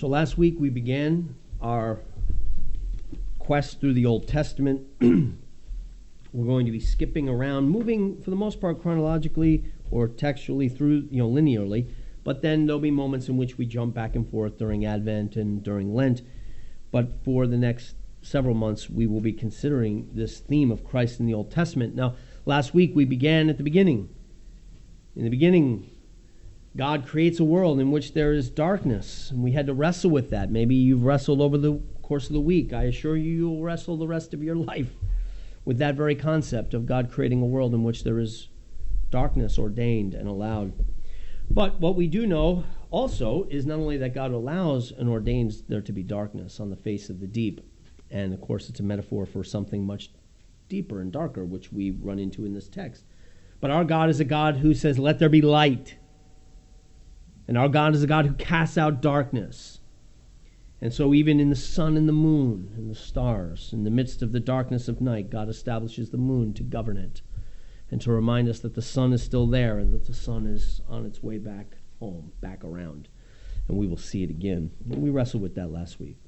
So last week we began our quest through the Old Testament. We're going to be skipping around, moving for the most part chronologically or textually through, you know, linearly. But then there'll be moments in which we jump back and forth during Advent and during Lent. But for the next several months, we will be considering this theme of Christ in the Old Testament. Now, last week we began at the beginning. In the beginning, God creates a world in which there is darkness, and we had to wrestle with that. Maybe you've wrestled over the course of the week. I assure you, you will wrestle the rest of your life with that very concept of God creating a world in which there is darkness ordained and allowed. But what we do know also is not only that God allows and ordains there to be darkness on the face of the deep, and of course it's a metaphor for something much deeper and darker, which we run into in this text. But our God is a God who says, Let there be light. And our God is a God who casts out darkness. And so, even in the sun and the moon and the stars, in the midst of the darkness of night, God establishes the moon to govern it and to remind us that the sun is still there and that the sun is on its way back home, back around. And we will see it again. We wrestled with that last week.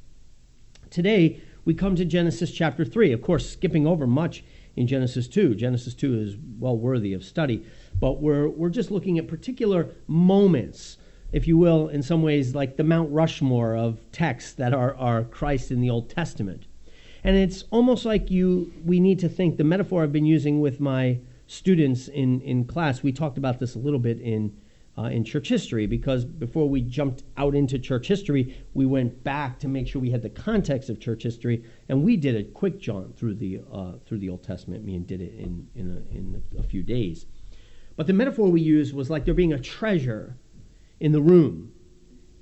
Today, we come to Genesis chapter 3. Of course, skipping over much in Genesis 2. Genesis 2 is well worthy of study, but we're, we're just looking at particular moments if you will, in some ways like the Mount Rushmore of texts that are, are Christ in the Old Testament. And it's almost like you we need to think the metaphor I've been using with my students in, in class. We talked about this a little bit in uh, in church history because before we jumped out into church history, we went back to make sure we had the context of church history, and we did a quick jaunt through the uh, through the Old Testament. Me and did it in in a, in a few days. But the metaphor we used was like there being a treasure in the room.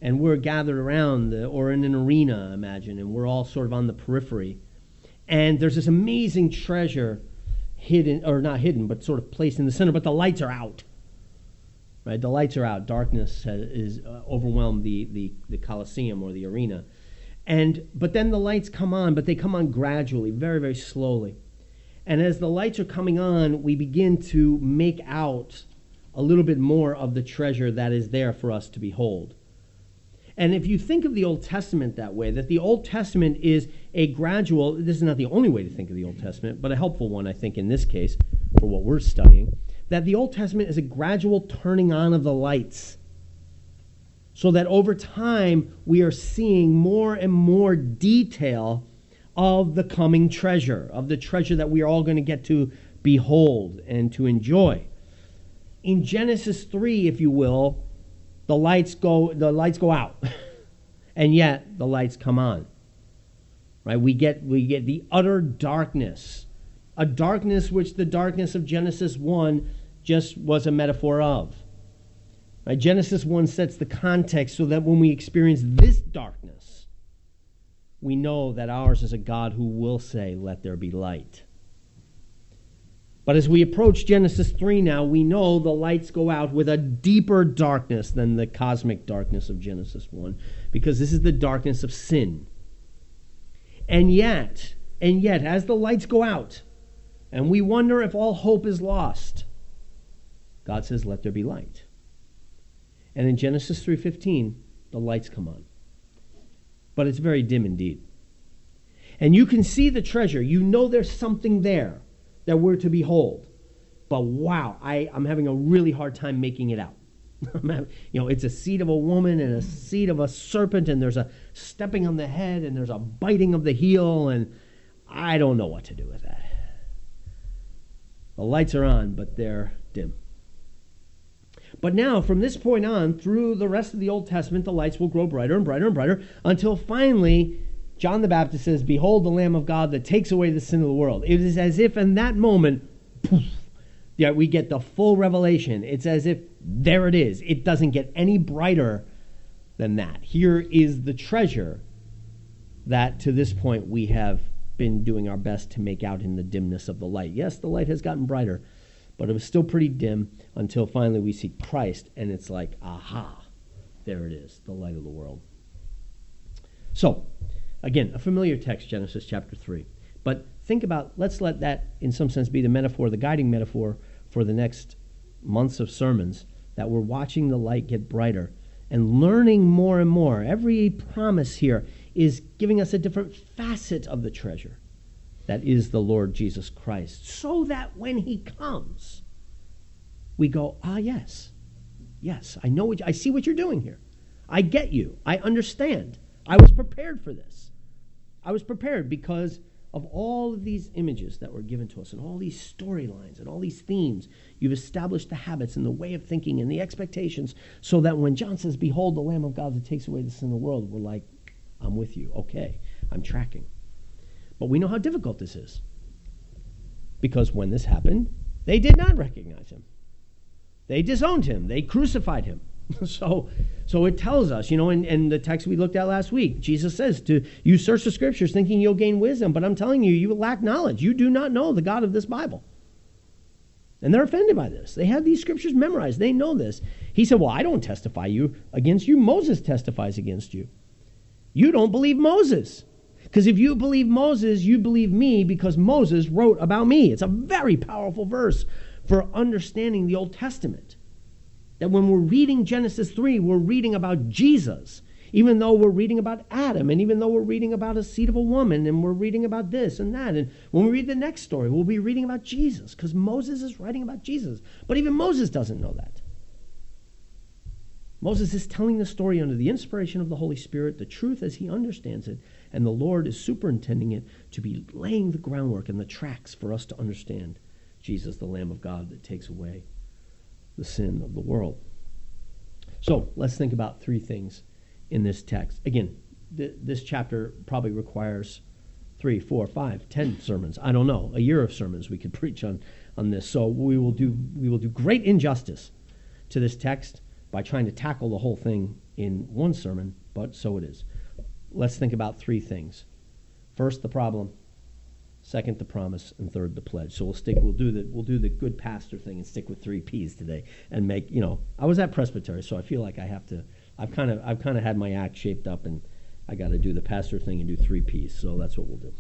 And we're gathered around the, or in an arena imagine and we're all sort of on the periphery. And there's this amazing treasure hidden or not hidden but sort of placed in the center but the lights are out. Right? The lights are out. Darkness has, is uh, overwhelmed the, the the or the arena. And but then the lights come on but they come on gradually very very slowly. And as the lights are coming on we begin to make out a little bit more of the treasure that is there for us to behold. And if you think of the Old Testament that way, that the Old Testament is a gradual, this is not the only way to think of the Old Testament, but a helpful one, I think, in this case, for what we're studying, that the Old Testament is a gradual turning on of the lights. So that over time, we are seeing more and more detail of the coming treasure, of the treasure that we are all going to get to behold and to enjoy in Genesis 3, if you will, the lights go the lights go out. and yet the lights come on. Right? We get we get the utter darkness. A darkness which the darkness of Genesis 1 just was a metaphor of. Right? Genesis 1 sets the context so that when we experience this darkness, we know that ours is a God who will say, Let there be light. But as we approach Genesis 3 now, we know the lights go out with a deeper darkness than the cosmic darkness of Genesis 1, because this is the darkness of sin. And yet, and yet, as the lights go out, and we wonder if all hope is lost, God says, Let there be light. And in Genesis 3:15, the lights come on. But it's very dim indeed. And you can see the treasure. You know there's something there that we're to behold. But wow, I, I'm having a really hard time making it out. you know, it's a seed of a woman and a seed of a serpent, and there's a stepping on the head, and there's a biting of the heel, and I don't know what to do with that. The lights are on, but they're dim. But now, from this point on, through the rest of the Old Testament, the lights will grow brighter and brighter and brighter until finally John the Baptist says, Behold the Lamb of God that takes away the sin of the world. It is as if in that moment, poof, yeah, we get the full revelation. It's as if there it is. It doesn't get any brighter than that. Here is the treasure that to this point we have been doing our best to make out in the dimness of the light. Yes, the light has gotten brighter, but it was still pretty dim until finally we see Christ, and it's like, aha, there it is, the light of the world. So, Again, a familiar text, Genesis chapter 3. But think about, let's let that, in some sense, be the metaphor, the guiding metaphor for the next months of sermons, that we're watching the light get brighter and learning more and more. Every promise here is giving us a different facet of the treasure that is the Lord Jesus Christ, so that when he comes, we go, ah, yes, yes, I know what, I see what you're doing here. I get you. I understand. I was prepared for this. I was prepared because of all of these images that were given to us and all these storylines and all these themes. You've established the habits and the way of thinking and the expectations so that when John says, Behold, the Lamb of God that takes away the sin of the world, we're like, I'm with you. Okay, I'm tracking. But we know how difficult this is. Because when this happened, they did not recognize him. They disowned him. They crucified him. so, so it tells us, you know, in, in the text we looked at last week, Jesus says to you search the scriptures thinking you'll gain wisdom, but I'm telling you, you lack knowledge. You do not know the God of this Bible. And they're offended by this. They have these scriptures memorized. They know this. He said, Well, I don't testify you against you. Moses testifies against you. You don't believe Moses. Because if you believe Moses, you believe me because Moses wrote about me. It's a very powerful verse for understanding the Old Testament. That when we're reading Genesis 3, we're reading about Jesus, even though we're reading about Adam, and even though we're reading about a seed of a woman, and we're reading about this and that. And when we read the next story, we'll be reading about Jesus, because Moses is writing about Jesus. But even Moses doesn't know that. Moses is telling the story under the inspiration of the Holy Spirit, the truth as he understands it, and the Lord is superintending it to be laying the groundwork and the tracks for us to understand Jesus, the Lamb of God that takes away the sin of the world. So let's think about three things in this text. Again, th- this chapter probably requires three, four, five, ten sermons. I don't know, a year of sermons we could preach on, on this. So we will do we will do great injustice to this text by trying to tackle the whole thing in one sermon, but so it is. Let's think about three things. First, the problem second the promise, and third the pledge. So we'll stick. We'll do the we'll do the good pastor thing and stick with three P's today, and make you know. I was at Presbytery, so I feel like I have to. I've kind of I've kind of had my act shaped up, and I got to do the pastor thing and do three P's. So that's what we'll do.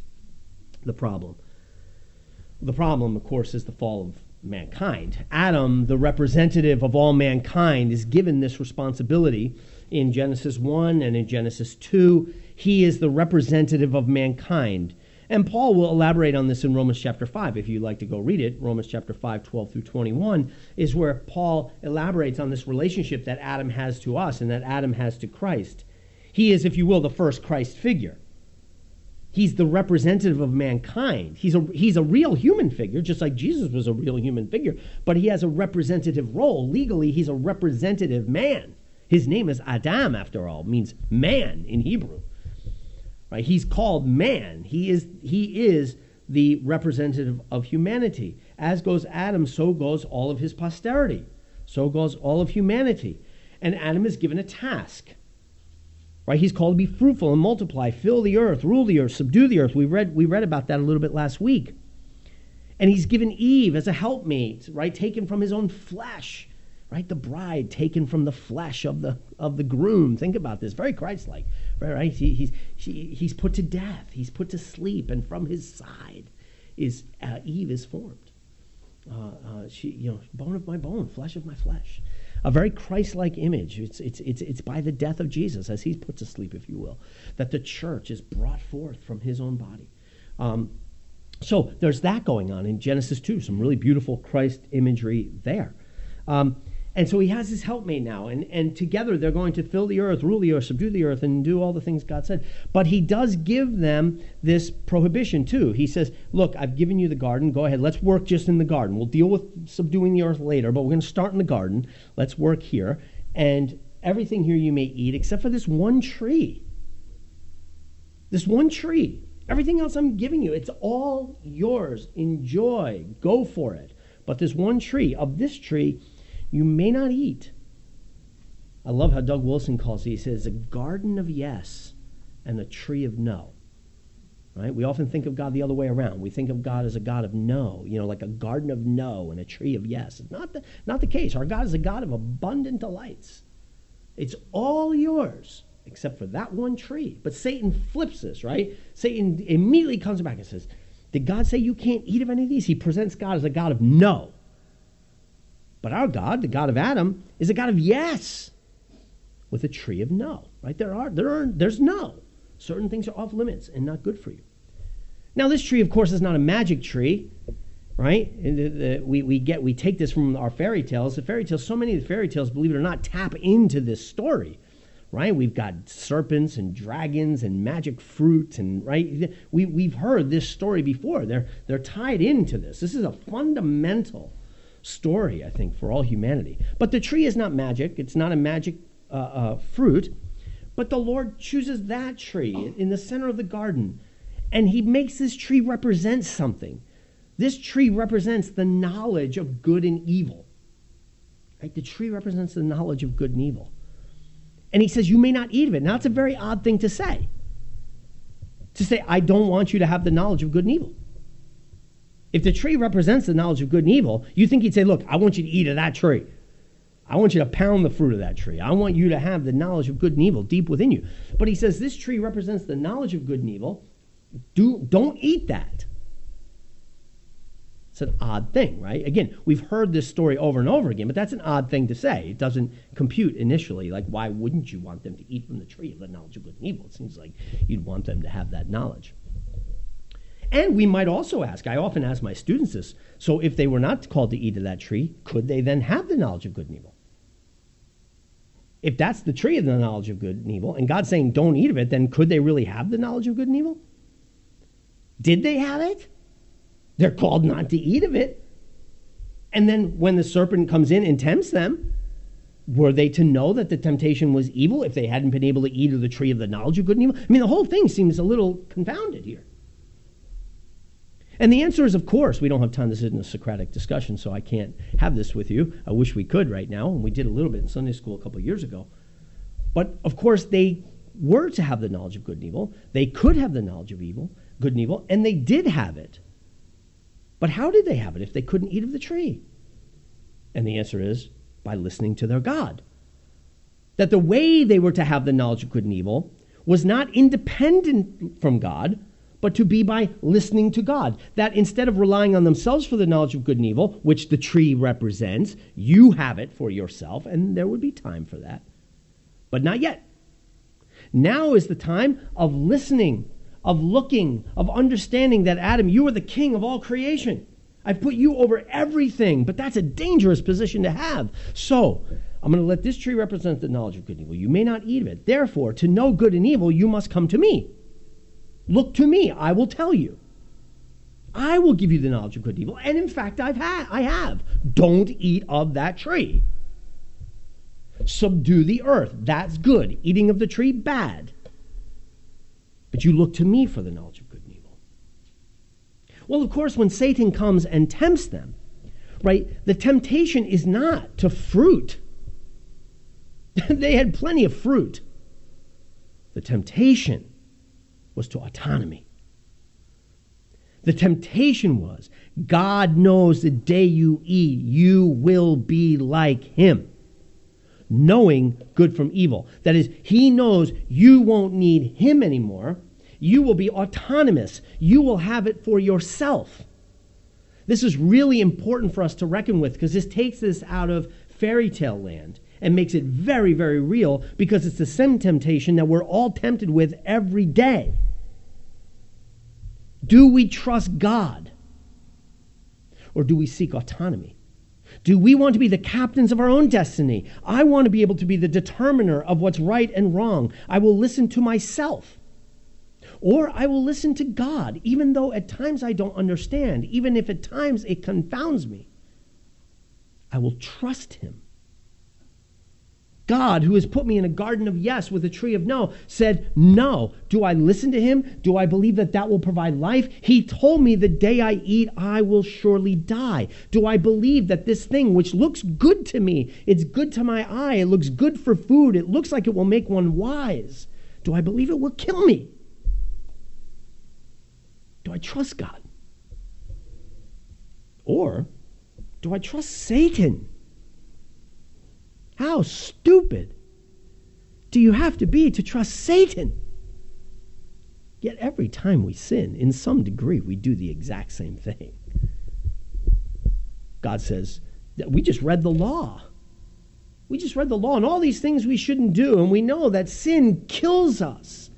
The problem. The problem, of course, is the fall of mankind. Adam, the representative of all mankind, is given this responsibility in Genesis 1 and in Genesis 2. He is the representative of mankind. And Paul will elaborate on this in Romans chapter 5. If you'd like to go read it, Romans chapter 5, 12 through 21 is where Paul elaborates on this relationship that Adam has to us and that Adam has to Christ. He is, if you will, the first Christ figure. He's the representative of mankind. He's a, he's a real human figure, just like Jesus was a real human figure, but he has a representative role. Legally, he's a representative man. His name is Adam, after all, means man in Hebrew. Right? He's called man. He is, he is the representative of humanity. As goes Adam, so goes all of his posterity. So goes all of humanity. And Adam is given a task. Right? He's called to be fruitful and multiply, fill the earth, rule the earth, subdue the earth. We read, we read about that a little bit last week. And he's given Eve as a helpmate, right? Taken from his own flesh right? The bride taken from the flesh of the of the groom. Think about this, very Christ-like, right? He, he's she, he's put to death, he's put to sleep, and from his side is uh, Eve is formed. Uh, uh, she, you know, bone of my bone, flesh of my flesh. A very Christ-like image. It's, it's, it's, it's by the death of Jesus, as he's put to sleep, if you will, that the church is brought forth from his own body. Um, so there's that going on in Genesis 2, some really beautiful Christ imagery there. Um, and so he has his helpmate now, and, and together they're going to fill the earth, rule the earth, subdue the earth, and do all the things God said. But he does give them this prohibition too. He says, Look, I've given you the garden. Go ahead. Let's work just in the garden. We'll deal with subduing the earth later, but we're going to start in the garden. Let's work here. And everything here you may eat, except for this one tree. This one tree. Everything else I'm giving you, it's all yours. Enjoy. Go for it. But this one tree, of this tree, you may not eat. I love how Doug Wilson calls it. He says, a garden of yes and a tree of no. Right? We often think of God the other way around. We think of God as a God of no, you know, like a garden of no and a tree of yes. It's not the, not the case. Our God is a God of abundant delights. It's all yours except for that one tree. But Satan flips this, right? Satan immediately comes back and says, Did God say you can't eat of any of these? He presents God as a God of no. But our God, the God of Adam, is a God of yes. with a tree of no, right? There are, there are, there's no. Certain things are off limits and not good for you. Now, this tree, of course, is not a magic tree, right? We, we get we take this from our fairy tales. The fairy tales, so many of the fairy tales, believe it or not, tap into this story, right? We've got serpents and dragons and magic fruit, and right, we we've heard this story before. They're they're tied into this. This is a fundamental story, I think, for all humanity. But the tree is not magic. It's not a magic uh, uh, fruit. But the Lord chooses that tree in the center of the garden, and He makes this tree represent something. This tree represents the knowledge of good and evil. Right? The tree represents the knowledge of good and evil. And he says, You may not eat of it. Now, that's a very odd thing to say. To say, I don't want you to have the knowledge of good and evil. If the tree represents the knowledge of good and evil, you think he'd say, Look, I want you to eat of that tree. I want you to pound the fruit of that tree. I want you to have the knowledge of good and evil deep within you. But he says this tree represents the knowledge of good and evil. Do, don't eat that. It's an odd thing, right? Again, we've heard this story over and over again, but that's an odd thing to say. It doesn't compute initially. Like, why wouldn't you want them to eat from the tree of the knowledge of good and evil? It seems like you'd want them to have that knowledge. And we might also ask, I often ask my students this so if they were not called to eat of that tree, could they then have the knowledge of good and evil? If that's the tree of the knowledge of good and evil, and God's saying don't eat of it, then could they really have the knowledge of good and evil? Did they have it? They're called not to eat of it. And then when the serpent comes in and tempts them, were they to know that the temptation was evil if they hadn't been able to eat of the tree of the knowledge of good and evil? I mean, the whole thing seems a little confounded here. And the answer is, of course, we don't have time. This isn't a Socratic discussion, so I can't have this with you. I wish we could right now, and we did a little bit in Sunday school a couple of years ago. But of course, they were to have the knowledge of good and evil. They could have the knowledge of evil, good and evil, and they did have it. But how did they have it if they couldn't eat of the tree? And the answer is by listening to their God. That the way they were to have the knowledge of good and evil was not independent from God, but to be by listening to God. That instead of relying on themselves for the knowledge of good and evil, which the tree represents, you have it for yourself, and there would be time for that. But not yet. Now is the time of listening of looking, of understanding that, Adam, you are the king of all creation. I've put you over everything, but that's a dangerous position to have. So, I'm going to let this tree represent the knowledge of good and evil. You may not eat of it. Therefore, to know good and evil, you must come to me. Look to me, I will tell you. I will give you the knowledge of good and evil. And in fact, I've had, I have. Don't eat of that tree. Subdue the earth. That's good. Eating of the tree, bad. But you look to me for the knowledge of good and evil. Well, of course, when Satan comes and tempts them, right, the temptation is not to fruit. they had plenty of fruit. The temptation was to autonomy. The temptation was God knows the day you eat, you will be like him knowing good from evil. That is, he knows you won't need him anymore. You will be autonomous. You will have it for yourself. This is really important for us to reckon with because this takes this out of fairy tale land and makes it very, very real because it's the same temptation that we're all tempted with every day. Do we trust God? Or do we seek autonomy? Do we want to be the captains of our own destiny? I want to be able to be the determiner of what's right and wrong. I will listen to myself. Or I will listen to God, even though at times I don't understand, even if at times it confounds me. I will trust Him. God, who has put me in a garden of yes with a tree of no, said, No. Do I listen to him? Do I believe that that will provide life? He told me the day I eat, I will surely die. Do I believe that this thing, which looks good to me, it's good to my eye, it looks good for food, it looks like it will make one wise, do I believe it will kill me? Do I trust God? Or do I trust Satan? How stupid do you have to be to trust Satan? Yet every time we sin, in some degree, we do the exact same thing. God says that we just read the law. We just read the law and all these things we shouldn't do, and we know that sin kills us.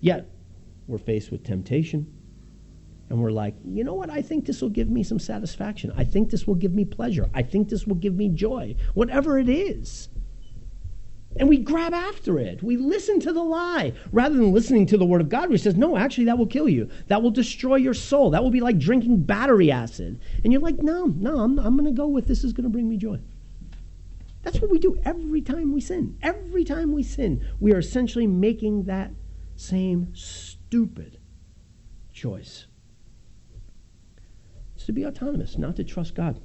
Yet, we're faced with temptation, and we're like, you know what? I think this will give me some satisfaction. I think this will give me pleasure. I think this will give me joy, whatever it is. And we grab after it. We listen to the lie rather than listening to the word of God, which says, no, actually, that will kill you. That will destroy your soul. That will be like drinking battery acid. And you're like, no, no, I'm, I'm going to go with this is going to bring me joy. That's what we do every time we sin. Every time we sin, we are essentially making that same stupid choice. It's to be autonomous, not to trust God,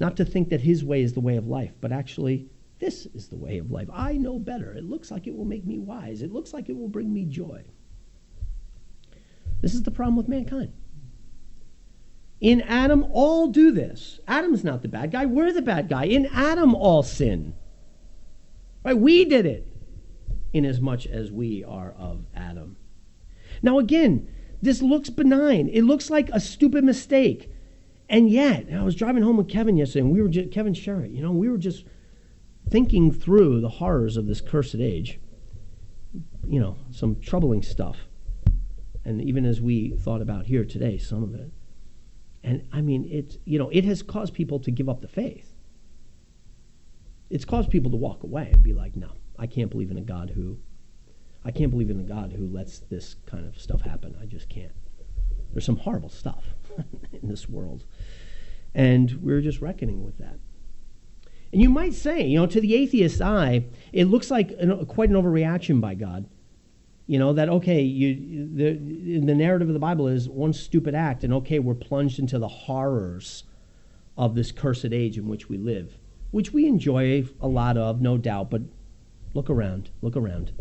not to think that His way is the way of life, but actually this is the way of life. I know better. It looks like it will make me wise. It looks like it will bring me joy. This is the problem with mankind. In Adam, all do this. Adam's not the bad guy. We're the bad guy. In Adam, all sin. Right? We did it, inasmuch as we are of Adam. Now, again, this looks benign. It looks like a stupid mistake. And yet, I was driving home with Kevin yesterday, and we were just, Kevin Sherritt, you know, we were just thinking through the horrors of this cursed age, you know, some troubling stuff. And even as we thought about here today, some of it. And I mean, it's, you know, it has caused people to give up the faith. It's caused people to walk away and be like, no, I can't believe in a God who, I can't believe in a God who lets this kind of stuff happen. I just can't. There's some horrible stuff in this world. And we're just reckoning with that. And you might say, you know, to the atheist eye, it looks like an, quite an overreaction by God. You know, that, okay, you, the, the narrative of the Bible is one stupid act, and okay, we're plunged into the horrors of this cursed age in which we live, which we enjoy a lot of, no doubt, but look around, look around,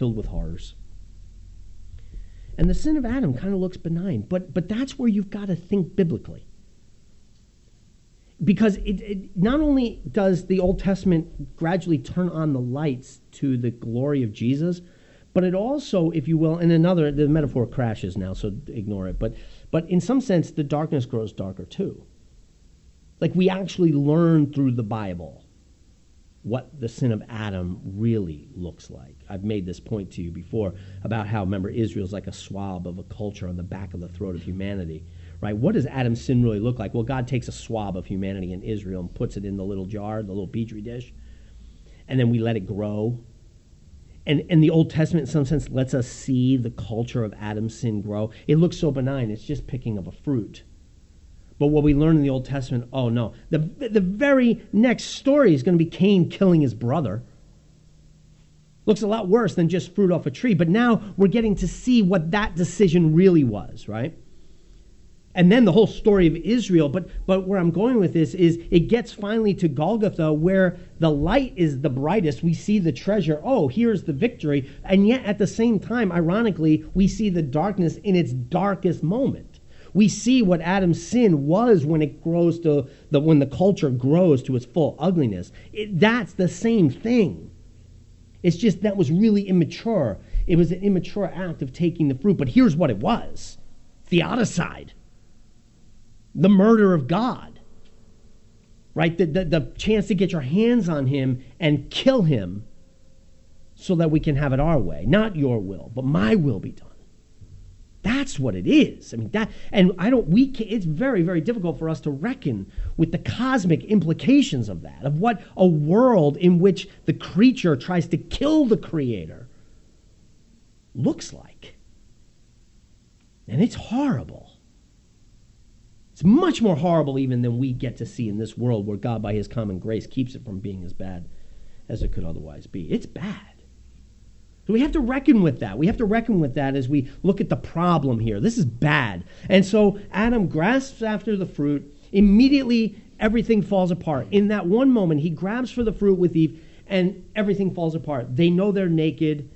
filled with horrors. And the sin of Adam kind of looks benign, but, but that's where you've got to think biblically because it, it, not only does the Old Testament gradually turn on the lights to the glory of Jesus, but it also, if you will, in another, the metaphor crashes now, so ignore it. But, but in some sense, the darkness grows darker too. Like we actually learn through the Bible what the sin of Adam really looks like. I've made this point to you before about how, remember, Israel's like a swab of a culture on the back of the throat of humanity right? What does Adam's sin really look like? Well, God takes a swab of humanity in Israel and puts it in the little jar, the little petri dish, and then we let it grow. And, and the Old Testament, in some sense, lets us see the culture of Adam's sin grow. It looks so benign, it's just picking of a fruit. But what we learn in the Old Testament, oh no, the, the very next story is going to be Cain killing his brother. Looks a lot worse than just fruit off a tree, but now we're getting to see what that decision really was, right? and then the whole story of Israel. But but where I'm going with this is it gets finally to Golgotha where the light is the brightest. We see the treasure. Oh, here's the victory. And yet at the same time, ironically, we see the darkness in its darkest moment. We see what Adam's sin was when it grows to the when the culture grows to its full ugliness. It, that's the same thing. It's just that was really immature. It was an immature act of taking the fruit. But here's what it was theodicide the murder of God, right? The, the, the, chance to get your hands on him and kill him so that we can have it our way. Not your will, but my will be done. That's what it is. I mean that, and I don't. We can, it's very, very difficult for us to reckon with the cosmic implications of that, of what a world in which the creature tries to kill the creator looks like. And it's horrible. It's much more horrible even than we get to see in this world where God, by his common grace, keeps it from being as bad as it could otherwise be. It's bad. We have to reckon with that. We have to reckon with that as we look at the problem here. This is bad. And so Adam grasps after the fruit. Immediately, everything falls apart. In that one moment, he grabs for the fruit with Eve, and everything falls apart. They know they're naked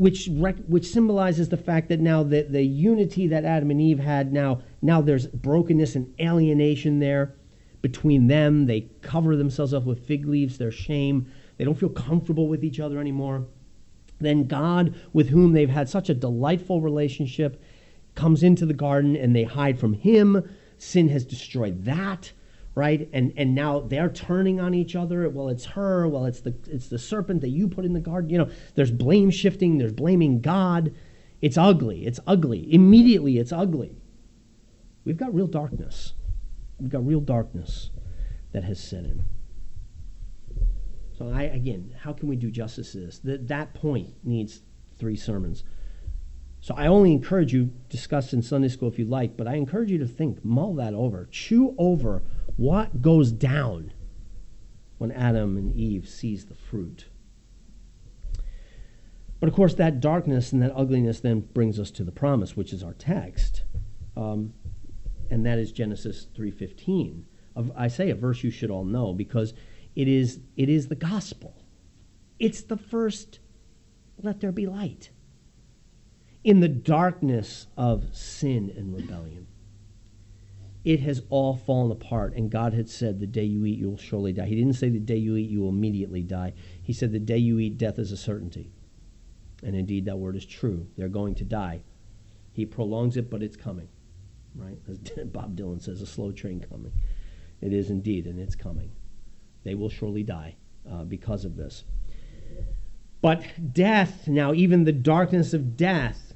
which rec- which symbolizes the fact that now the, the unity that Adam and Eve had now now there's brokenness and alienation there between them. They cover themselves up with fig leaves, their shame. They don't feel comfortable with each other anymore. Then God, with whom they've had such a delightful relationship, comes into the garden and they hide from him. Sin has destroyed that right? And and now they're turning on each other. Well, it's her. Well, it's the it's the serpent that you put in the garden. You know, there's blame shifting. There's blaming God. It's ugly. It's ugly. Immediately, it's ugly. We've got real darkness. We've got real darkness that has set in. So I again, how can we do justice to this? That that point needs three sermons. So I only encourage you discuss in Sunday school if you like, but I encourage you to think, mull that over, chew over what goes down when Adam and Eve sees the fruit. But of course, that darkness and that ugliness then brings us to the promise, which is our text, um, and that is Genesis three fifteen. I say a verse you should all know because it is it is the gospel. It's the first. Let there be light in the darkness of sin and rebellion. It has all fallen apart, and God had said, The day you eat, you will surely die. He didn't say, The day you eat, you will immediately die. He said, The day you eat, death is a certainty. And indeed, that word is true. They're going to die. He prolongs it, but it's coming, right? As Bob Dylan says, a slow train coming. It is indeed, and it's coming. They will surely die uh, because of this. But death, now, even the darkness of death,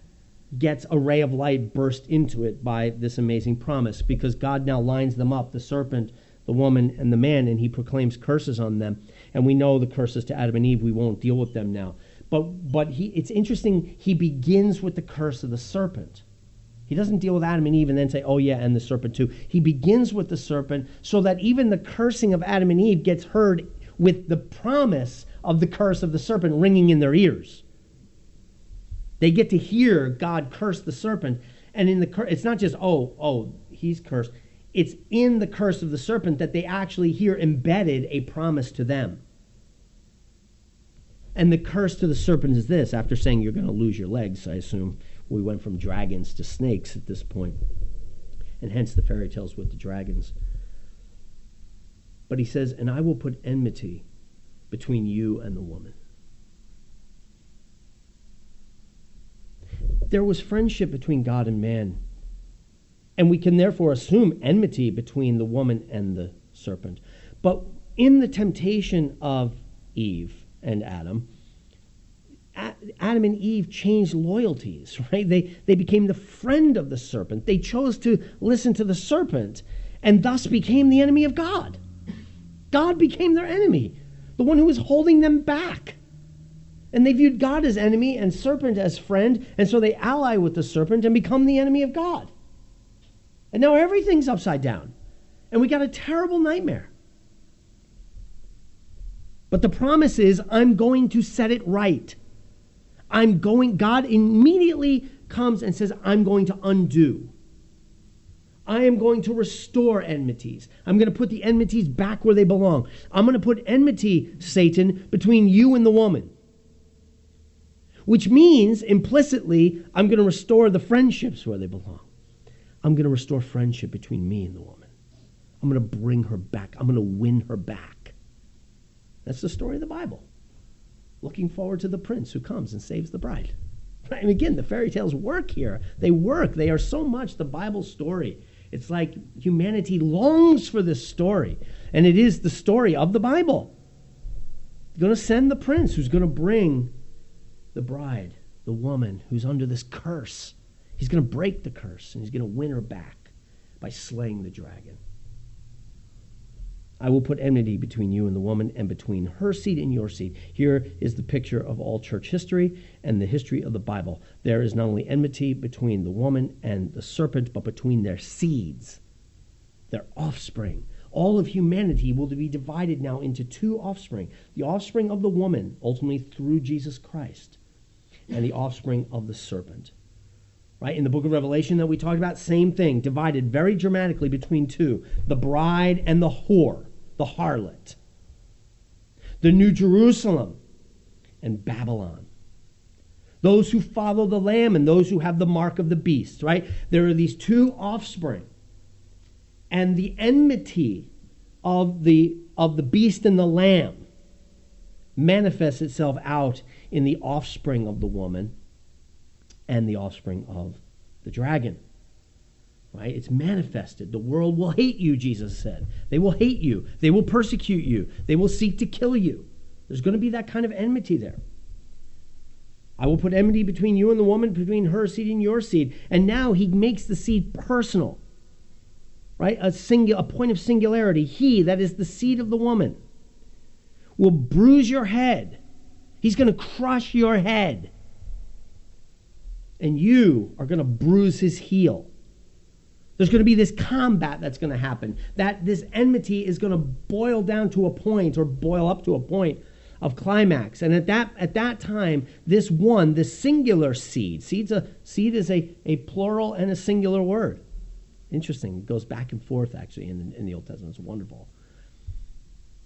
gets a ray of light burst into it by this amazing promise because God now lines them up the serpent, the woman, and the man, and he proclaims curses on them. And we know the curses to Adam and Eve. We won't deal with them now. But, but he, it's interesting, he begins with the curse of the serpent. He doesn't deal with Adam and Eve and then say, oh, yeah, and the serpent too. He begins with the serpent so that even the cursing of Adam and Eve gets heard with the promise of the curse of the serpent ringing in their ears. They get to hear God curse the serpent. And in the cur- it's not just, oh, oh, he's cursed. It's in the curse of the serpent that they actually hear embedded a promise to them. And the curse to the serpent is this after saying you're going to lose your legs, I assume we went from dragons to snakes at this. And hence the fairy tales with the dragons. But he says, And I will put enmity between you and the woman. there was friendship between God and man. And we can therefore assume enmity between the woman and the serpent. But in the temptation of Eve and Adam, Adam and Eve changed loyalties, right? They, they became the friend of the serpent. They chose to listen to the serpent and thus became the enemy of God. God became their enemy, the one who was holding them back. And they viewed God as enemy and serpent as friend, and so they ally with the serpent and become the enemy of God. And now everything's upside down. And we got a terrible nightmare. But the promise is, I'm going to set it right. I'm going, God immediately comes and says, I'm going to undo. I am going to restore enmities. I'm going to put the enmities back where they belong. I'm going to put enmity, Satan, between you and the woman which means implicitly, I'm going to restore the friendships where they belong. I'm going to restore friendship between me and the woman. I'm going to bring her back. I'm going to win her back. That's the story of the Bible. Looking forward to the prince who comes and saves the bride. And again, the fairy tales work here. They work. They are so much the Bible story. It's like humanity longs for this story. And it is the story of the Bible. Going to send the prince who's going to bring the bride, the woman who's under this curse. He's going to break the curse and he's going to win her back by slaying the dragon. I will put enmity between you and the woman, and between her seed and your seed. Here is the picture of all church history and the history of the Bible. There is not only enmity between the woman and the serpent, but between their seeds, their offspring. All of humanity will be divided now into two offspring the offspring of the woman, ultimately through Jesus Christ, and the offspring of the serpent. Right? In the book of Revelation that we talked about, same thing, divided very dramatically between two the bride and the whore, the harlot. The New Jerusalem and Babylon. Those who follow the Lamb and those who have the mark of the beast, right? There are these two offspring. And the enmity of the, of the beast and the lamb manifests itself out in the offspring of the woman and the offspring of the dragon. Right? It's manifested. The world will hate you, Jesus said. They will hate you. They will persecute you. They will seek to kill you. There's going to be that kind of enmity there. I will put enmity between you and the woman, between her seed and your seed. And now he makes the seed personal, right? A, single, a point of singularity. He, that is the seed of the woman, will bruise your head. He's going to crush your head. And you are going to bruise his heel. There's going to be this combat that's going to happen. That this enmity is going to boil down to a point or boil up to a point of climax. And at that at that time, this one, the singular seed, seed's a seed is a, a plural and a singular word. Interesting. It goes back and forth actually in in the Old Testament. It's wonderful.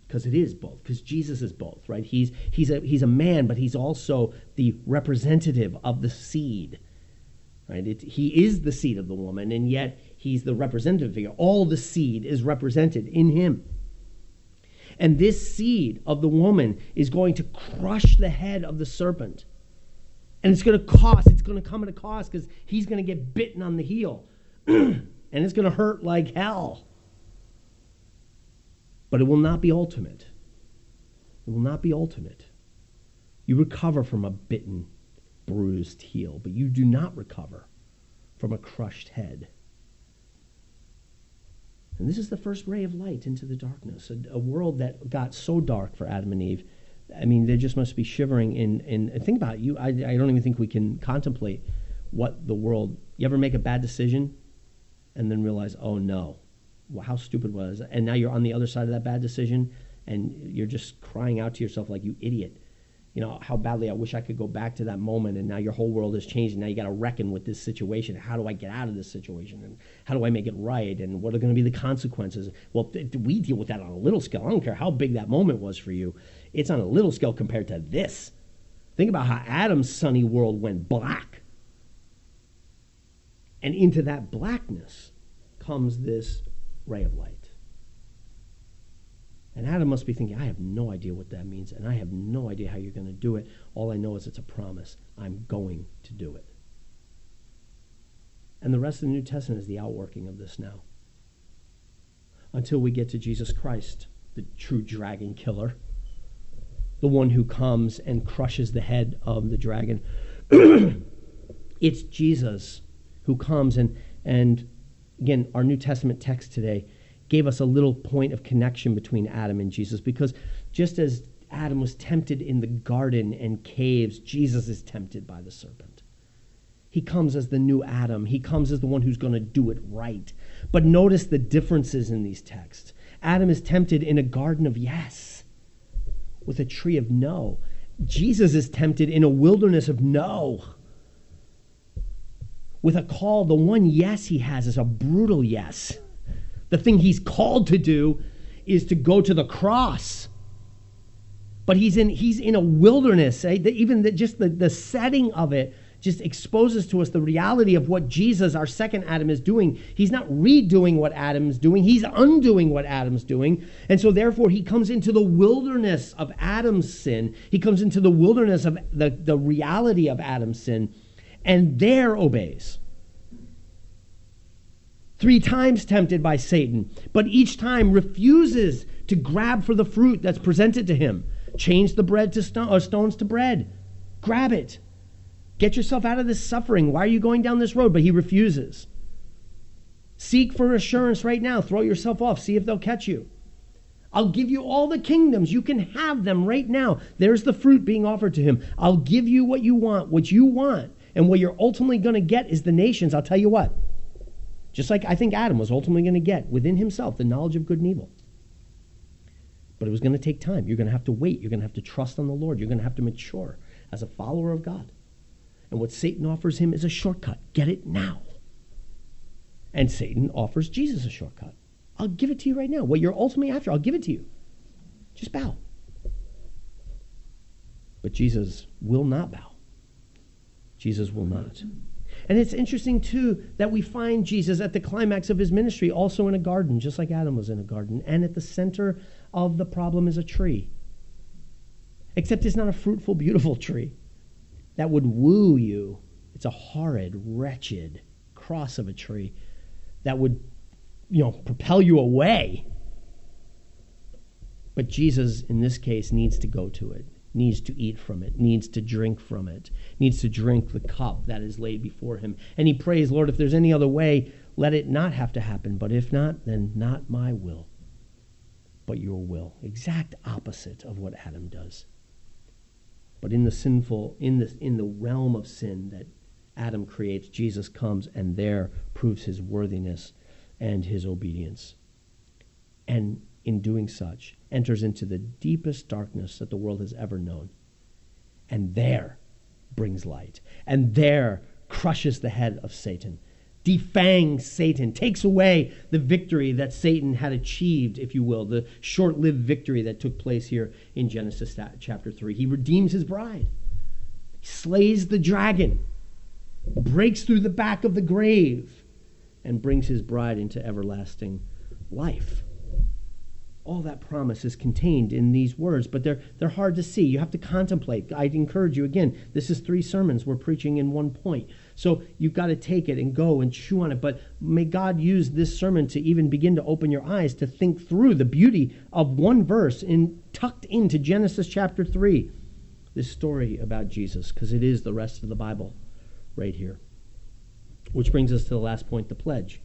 Because it is both. Because Jesus is both, right? He's he's a he's a man, but he's also the representative of the seed. Right? It, he is the seed of the woman, and yet he's the representative figure. All the seed is represented in him. And this seed of the woman is going to crush the head of the serpent. And it's going to cost, it's going to come at a cost because he's going to get bitten on the heel. and it's going to hurt like hell. But it will not be ultimate. It will not be ultimate. You recover from a bitten, bruised heel, but you do not recover from a crushed head. And this is the first ray of light into the darkness, a, a, world that got so dark for Adam and Eve. I mean, they just must be shivering in. in think about it, you. I, I don't even think we can contemplate what the world. You ever make a bad decision, and then realize, oh no, well, how stupid was, it? and now you're on the other side of that bad decision, and you're just crying out to yourself like you idiot you know, how badly I wish I could go back to that moment. And now your whole world has changed. And now you got to reckon with this situation. How do I get out of this situation? And how do I make it right? And what are going to be the consequences? Well, th- we deal with that on a little scale. I don't care how big that moment was for you. It's on a little scale compared to this. Think about how Adam's sunny world went black. And into that blackness comes this ray of light. And Adam must be thinking, I have no idea what that means, and I have no idea how you're going to do it. All I know is it's a promise. I'm going to do it. And the rest of the New Testament is the outworking of this now. Until we get to Jesus Christ, the true dragon killer, the one who comes and crushes the head of the dragon. it's Jesus who comes and and again our New Testament text today gave us a little point of connection between Adam and Jesus because just as Adam was tempted in the garden and caves, Jesus is tempted by the serpent. He comes as the new Adam. He comes as the one who's going to do it right. But notice the differences in these texts. Adam is tempted in a garden of yes with a tree of no. Jesus is tempted in a wilderness of no with a call. The one yes he has is a brutal yes the thing he's called to do is to go to the cross. But he's in, he's in a wilderness. Eh? The, even the, just the, the setting of it just exposes to us the reality of what Jesus, our second Adam, is doing. He's not redoing what Adam's doing, he's undoing what Adam's doing. And so, therefore, he comes into the wilderness of Adam's sin. He comes into the wilderness of the, the reality of Adam's sin, and there obeys. Three times tempted by Satan, but each time refuses to grab for the fruit that's presented to him. Change the bread to stone, or stones to bread. Grab it. Get yourself out of this suffering. Why are you going down this road? But he refuses. Seek for assurance right now. Throw yourself off. See if they'll catch you. I'll give you all the kingdoms. You can have them right now. There's the fruit being offered to him. I'll give you what you want. What you want and what you're ultimately going to get is the nations. I'll tell you what. Just like I think Adam was ultimately going to get within himself the knowledge of good and evil. But it was going to take time. You're going to have to wait. You're going to have to trust on the Lord. You're going to have to mature as a follower of God. And what Satan offers him is a shortcut. Get it now. And Satan offers Jesus a shortcut. I'll give it to you right now. What you're ultimately after, I'll give it to you. Just bow. But Jesus will not bow. Jesus will not. And it's interesting, too, that we find Jesus at the climax of his ministry also in a garden, just like Adam was in a garden. And at the center of the problem is a tree. Except it's not a fruitful, beautiful tree that would woo you. It's a horrid, wretched cross of a tree that would, you know, propel you away. But Jesus, in this case, needs to go to it, needs to eat from it, needs to drink from it, needs to drink the cup that is laid before him. And he prays, Lord, if there's any other way, let it not have to happen. But if not, then not my will, but your will. Exact opposite of what Adam does. But in the sinful, in the, in the realm of sin that Adam creates, Jesus comes and there proves his worthiness and his obedience. And in doing such, enters into the deepest darkness that the world has ever known. And there brings light. And there crushes the head of Satan, defangs Satan, takes away the victory that Satan had achieved, if you will, the short lived victory that took place here in Genesis chapter 3. He redeems his bride, he slays the dragon, breaks through the back of the grave, and brings his bride into everlasting life all that promise is contained in these words, but they're, they're hard to see. You have to contemplate. I'd encourage you again, this is three sermons we're preaching in one point. So you've got to take it and go and chew on it. But may God use this sermon to even begin to open your eyes to think through the beauty of one verse in, tucked into Genesis chapter 3. This story about Jesus, because it is the rest of the Bible right here. Which brings us to the last point the pledge.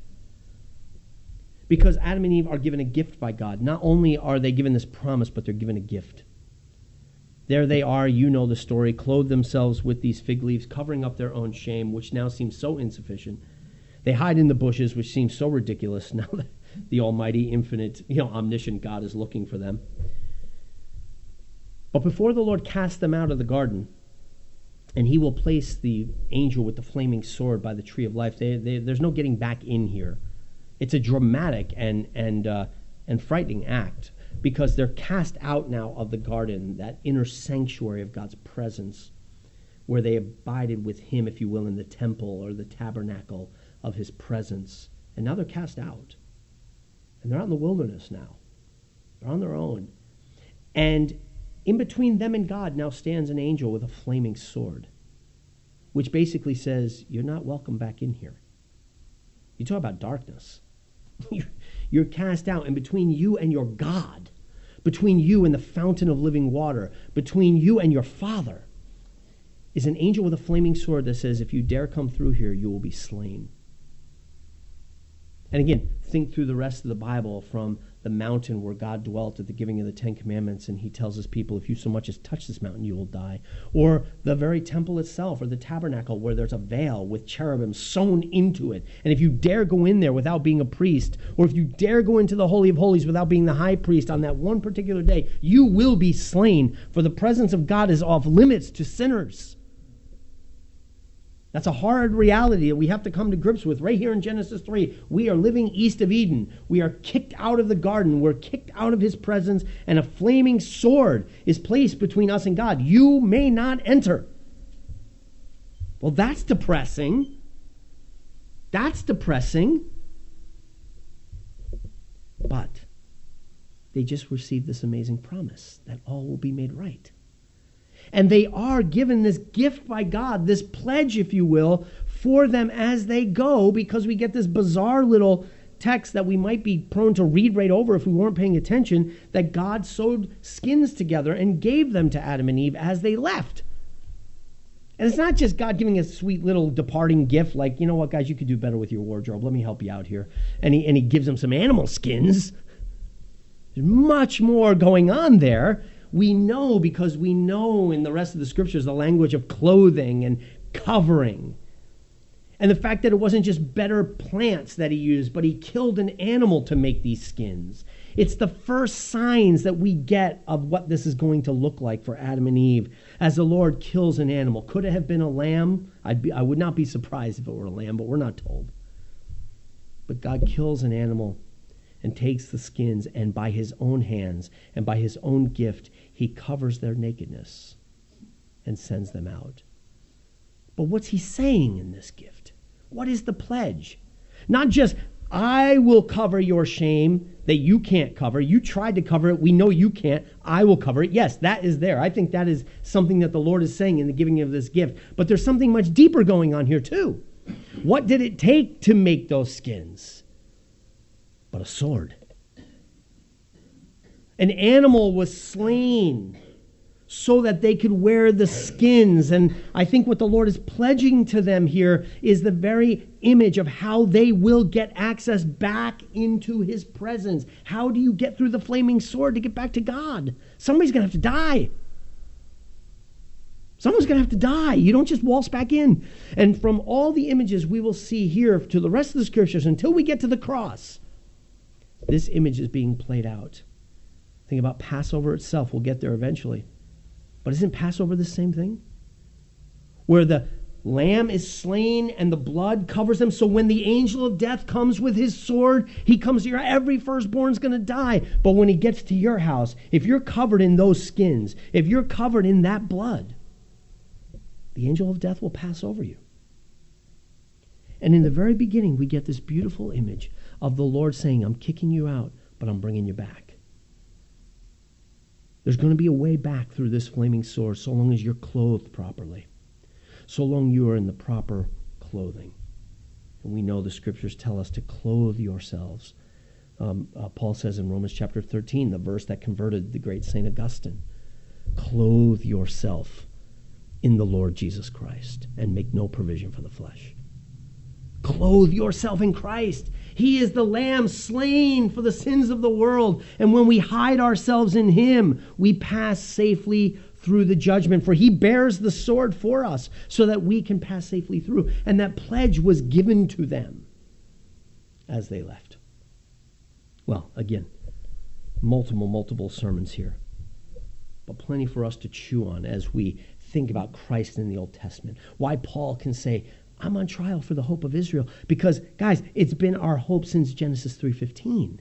Because Adam and Eve are given a gift by God. Not only are they given this promise, but they're given a gift. There they are, you know the story, clothe themselves with these fig leaves, covering up their own shame, which now seems so insufficient. They hide in the bushes, which seems so ridiculous now that the Almighty, infinite, you know, omniscient God is looking for them. But before the Lord casts them out of the garden, and he will place the angel with the flaming sword by the tree of life, they, they, there's no getting back in here. It's a dramatic and, and, uh, and frightening act because they're cast out now of the garden, that inner sanctuary of God's presence, where they abided with Him, if you will, in the temple or the tabernacle of His presence. And now they're cast out. And they're out in the wilderness now. They're on their own. And in between them and God now stands an angel with a flaming sword, which basically says, You're not welcome back in here. You talk about darkness. You're cast out, and between you and your God, between you and the fountain of living water, between you and your Father, is an angel with a flaming sword that says, If you dare come through here, you will be slain. And again, think through the rest of the Bible from the mountain where God dwelt at the giving of the Ten Commandments, and he tells his people, if you so much as touch this mountain, you will die. Or the very temple itself, or the tabernacle, where there's a veil with cherubim sewn into it. And if you dare go in there without being a priest, or if you dare go into the Holy of Holies without being the high priest on that one particular day, you will be slain, for the presence of God is off limits to sinners. That's a hard reality that we have to come to grips with right here in Genesis 3. We are living east of Eden. We are kicked out of the garden. We're kicked out of his presence, and a flaming sword is placed between us and God. You may not enter. Well, that's depressing. That's depressing. But they just received this amazing promise that all will be made right. And they are given this gift by God, this pledge, if you will, for them as they go, because we get this bizarre little text that we might be prone to read right over if we weren't paying attention that God sewed skins together and gave them to Adam and Eve as they left. And it's not just God giving a sweet little departing gift, like, you know what, guys, you could do better with your wardrobe. Let me help you out here. And he, and he gives them some animal skins. There's much more going on there we know because we know in the rest of the scriptures the language of clothing and covering. And the fact that it wasn't just better plants that he used, but he killed an animal to make these skins. It's the first signs that we get of what this is going to look like for Adam and Eve as the Lord kills an animal. Could it have been a lamb? I'd be, I would not be surprised if it were a lamb, but we're not told. But God kills an animal and takes the skins, and by his own hands and by his own gift, he covers their nakedness and sends them out. But what's he saying in this gift? What is the pledge? Not just, I will cover your shame that you can't cover. You tried to cover it. We know you can't. I will cover it. Yes, that is there. I think that is something that the Lord is saying in the giving of this gift. But there's something much deeper going on here, too. What did it take to make those skins? but a sword. An animal was slain so that they could wear the skins. And I think what the Lord is pledging to them here is the very image of how they will get access back into His presence. How do you get through the flaming sword to get back to God? Somebody's going to have to die. Someone's going to have to die. You don't just waltz back in. And from all the images we will see here to the rest of the scriptures until we get to the cross, this image is being played out. Think about Passover itself. We'll get there eventually. But isn't Passover the same thing? Where the lamb is slain and the blood covers them. So when the angel of death comes with his sword, he comes to your every firstborn's going to die. But when he gets to your house, if you're covered in those skins, if you're covered in that blood, the angel of death will pass over you. And in the very beginning, we get this beautiful image of the Lord saying, I'm kicking you out, but I'm bringing you back. There's going to be a way back through this flaming sword so long as you're clothed properly, so long you are in the proper clothing. And we know the scriptures tell us to clothe yourselves. Um, uh, Paul says in Romans chapter 13, the verse that converted the great St. Augustine clothe yourself in the Lord Jesus Christ and make no provision for the flesh. Clothe yourself in Christ. He is the Lamb slain for the sins of the world. And when we hide ourselves in Him, we pass safely through the judgment. For He bears the sword for us so that we can pass safely through. And that pledge was given to them as they left. Well, again, multiple, multiple sermons here, but plenty for us to chew on as we think about Christ in the Old Testament. Why Paul can say, I'm on trial for the hope of Israel because guys, it's been our hope since Genesis 3:15.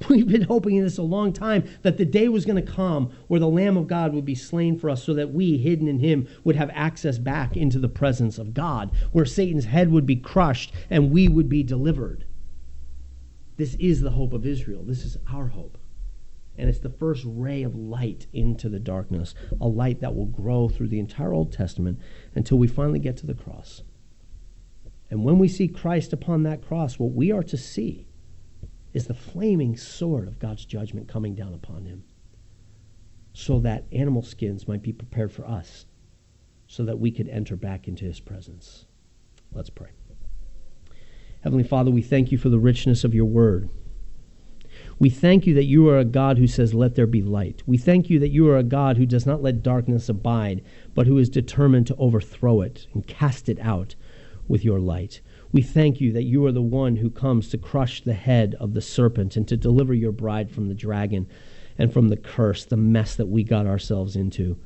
We've been hoping in this a long time that the day was going to come where the Lamb of God would be slain for us so that we, hidden in Him, would have access back into the presence of God, where Satan's head would be crushed and we would be delivered. This is the hope of Israel. This is our hope. And it's the first ray of light into the darkness, a light that will grow through the entire Old Testament until we finally get to the cross. And when we see Christ upon that cross, what we are to see is the flaming sword of God's judgment coming down upon him so that animal skins might be prepared for us so that we could enter back into his presence. Let's pray. Heavenly Father, we thank you for the richness of your word. We thank you that you are a God who says, Let there be light. We thank you that you are a God who does not let darkness abide, but who is determined to overthrow it and cast it out with your light. We thank you that you are the one who comes to crush the head of the serpent and to deliver your bride from the dragon and from the curse, the mess that we got ourselves into.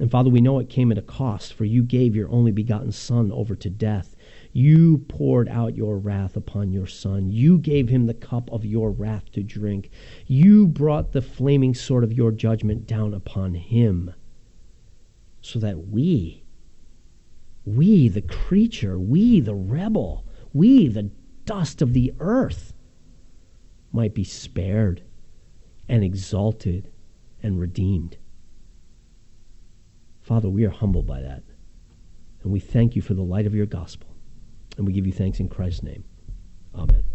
And Father, we know it came at a cost, for you gave your only begotten Son over to death you poured out your wrath upon your son. You gave him the cup of your wrath to drink. You brought the flaming sword of your judgment down upon him so that we, we, the creature, we, the rebel, we, the dust of the earth, might be spared and exalted and redeemed. Father, we are humbled by that. And we thank you for the light of your gospel. And we give you thanks in Christ's name. Amen.